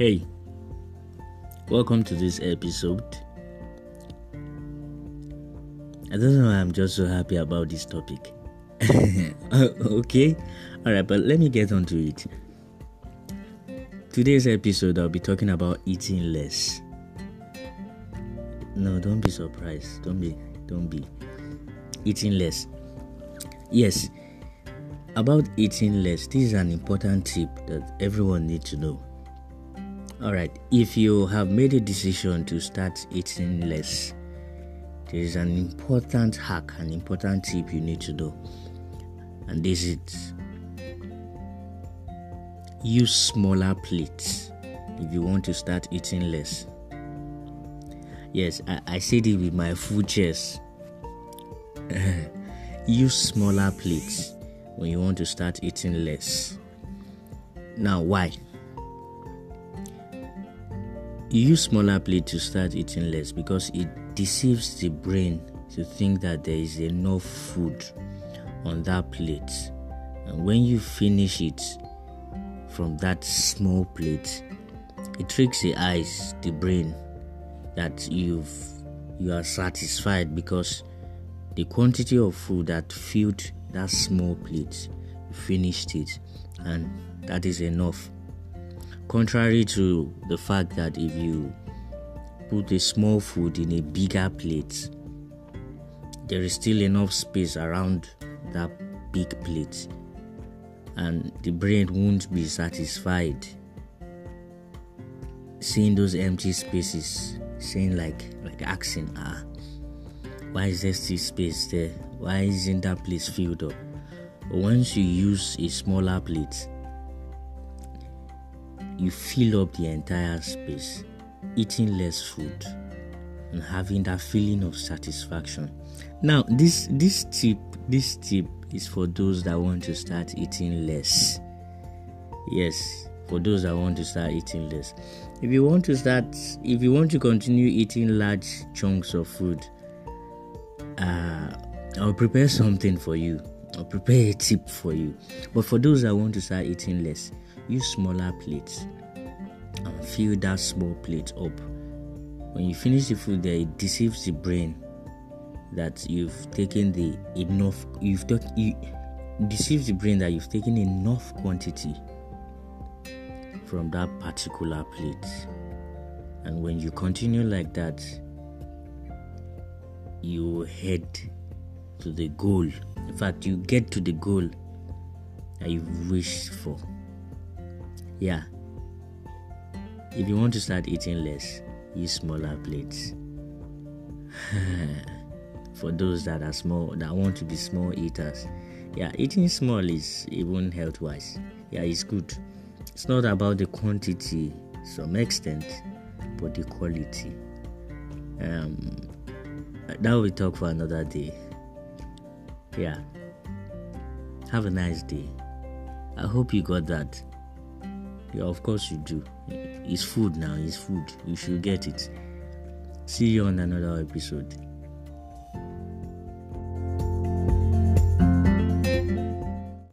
Hey, welcome to this episode. I don't know why I'm just so happy about this topic. Uh, okay, alright, but let me get on to it. Today's episode, I'll be talking about eating less. No, don't be surprised. Don't be, don't be. Eating less. Yes, about eating less, this is an important tip that everyone needs to know. All right, if you have made a decision to start eating less, there is an important hack, an important tip you need to do, and this is use smaller plates if you want to start eating less. Yes, I, I said it with my full chest. use smaller plates when you want to start eating less. Now, why? Use smaller plate to start eating less because it deceives the brain to think that there is enough food on that plate. And when you finish it from that small plate, it tricks the eyes, the brain, that you've you are satisfied because the quantity of food that filled that small plate, you finished it, and that is enough Contrary to the fact that if you put a small food in a bigger plate, there is still enough space around that big plate, and the brain won't be satisfied seeing those empty spaces, saying like like asking, ah, why is there still space there? Why isn't that place filled up? But once you use a smaller plate, you fill up the entire space, eating less food and having that feeling of satisfaction. Now, this this tip this tip is for those that want to start eating less. Yes, for those that want to start eating less. If you want to start if you want to continue eating large chunks of food, uh, I'll prepare something for you. I'll prepare a tip for you. But for those that want to start eating less, use smaller plates and fill that small plate up. When you finish the food there, it deceives the brain that you've taken the enough you've got you deceives the brain that you've taken enough quantity from that particular plate. And when you continue like that, you head to the goal. Fact, you get to the goal that you've wished for. Yeah. If you want to start eating less, use smaller plates. For those that are small, that want to be small eaters, yeah, eating small is even health wise. Yeah, it's good. It's not about the quantity, some extent, but the quality. Um, that will talk for another day. Yeah. Have a nice day. I hope you got that. Yeah, of course you do. It's food now, it's food. You should get it. See you on another episode.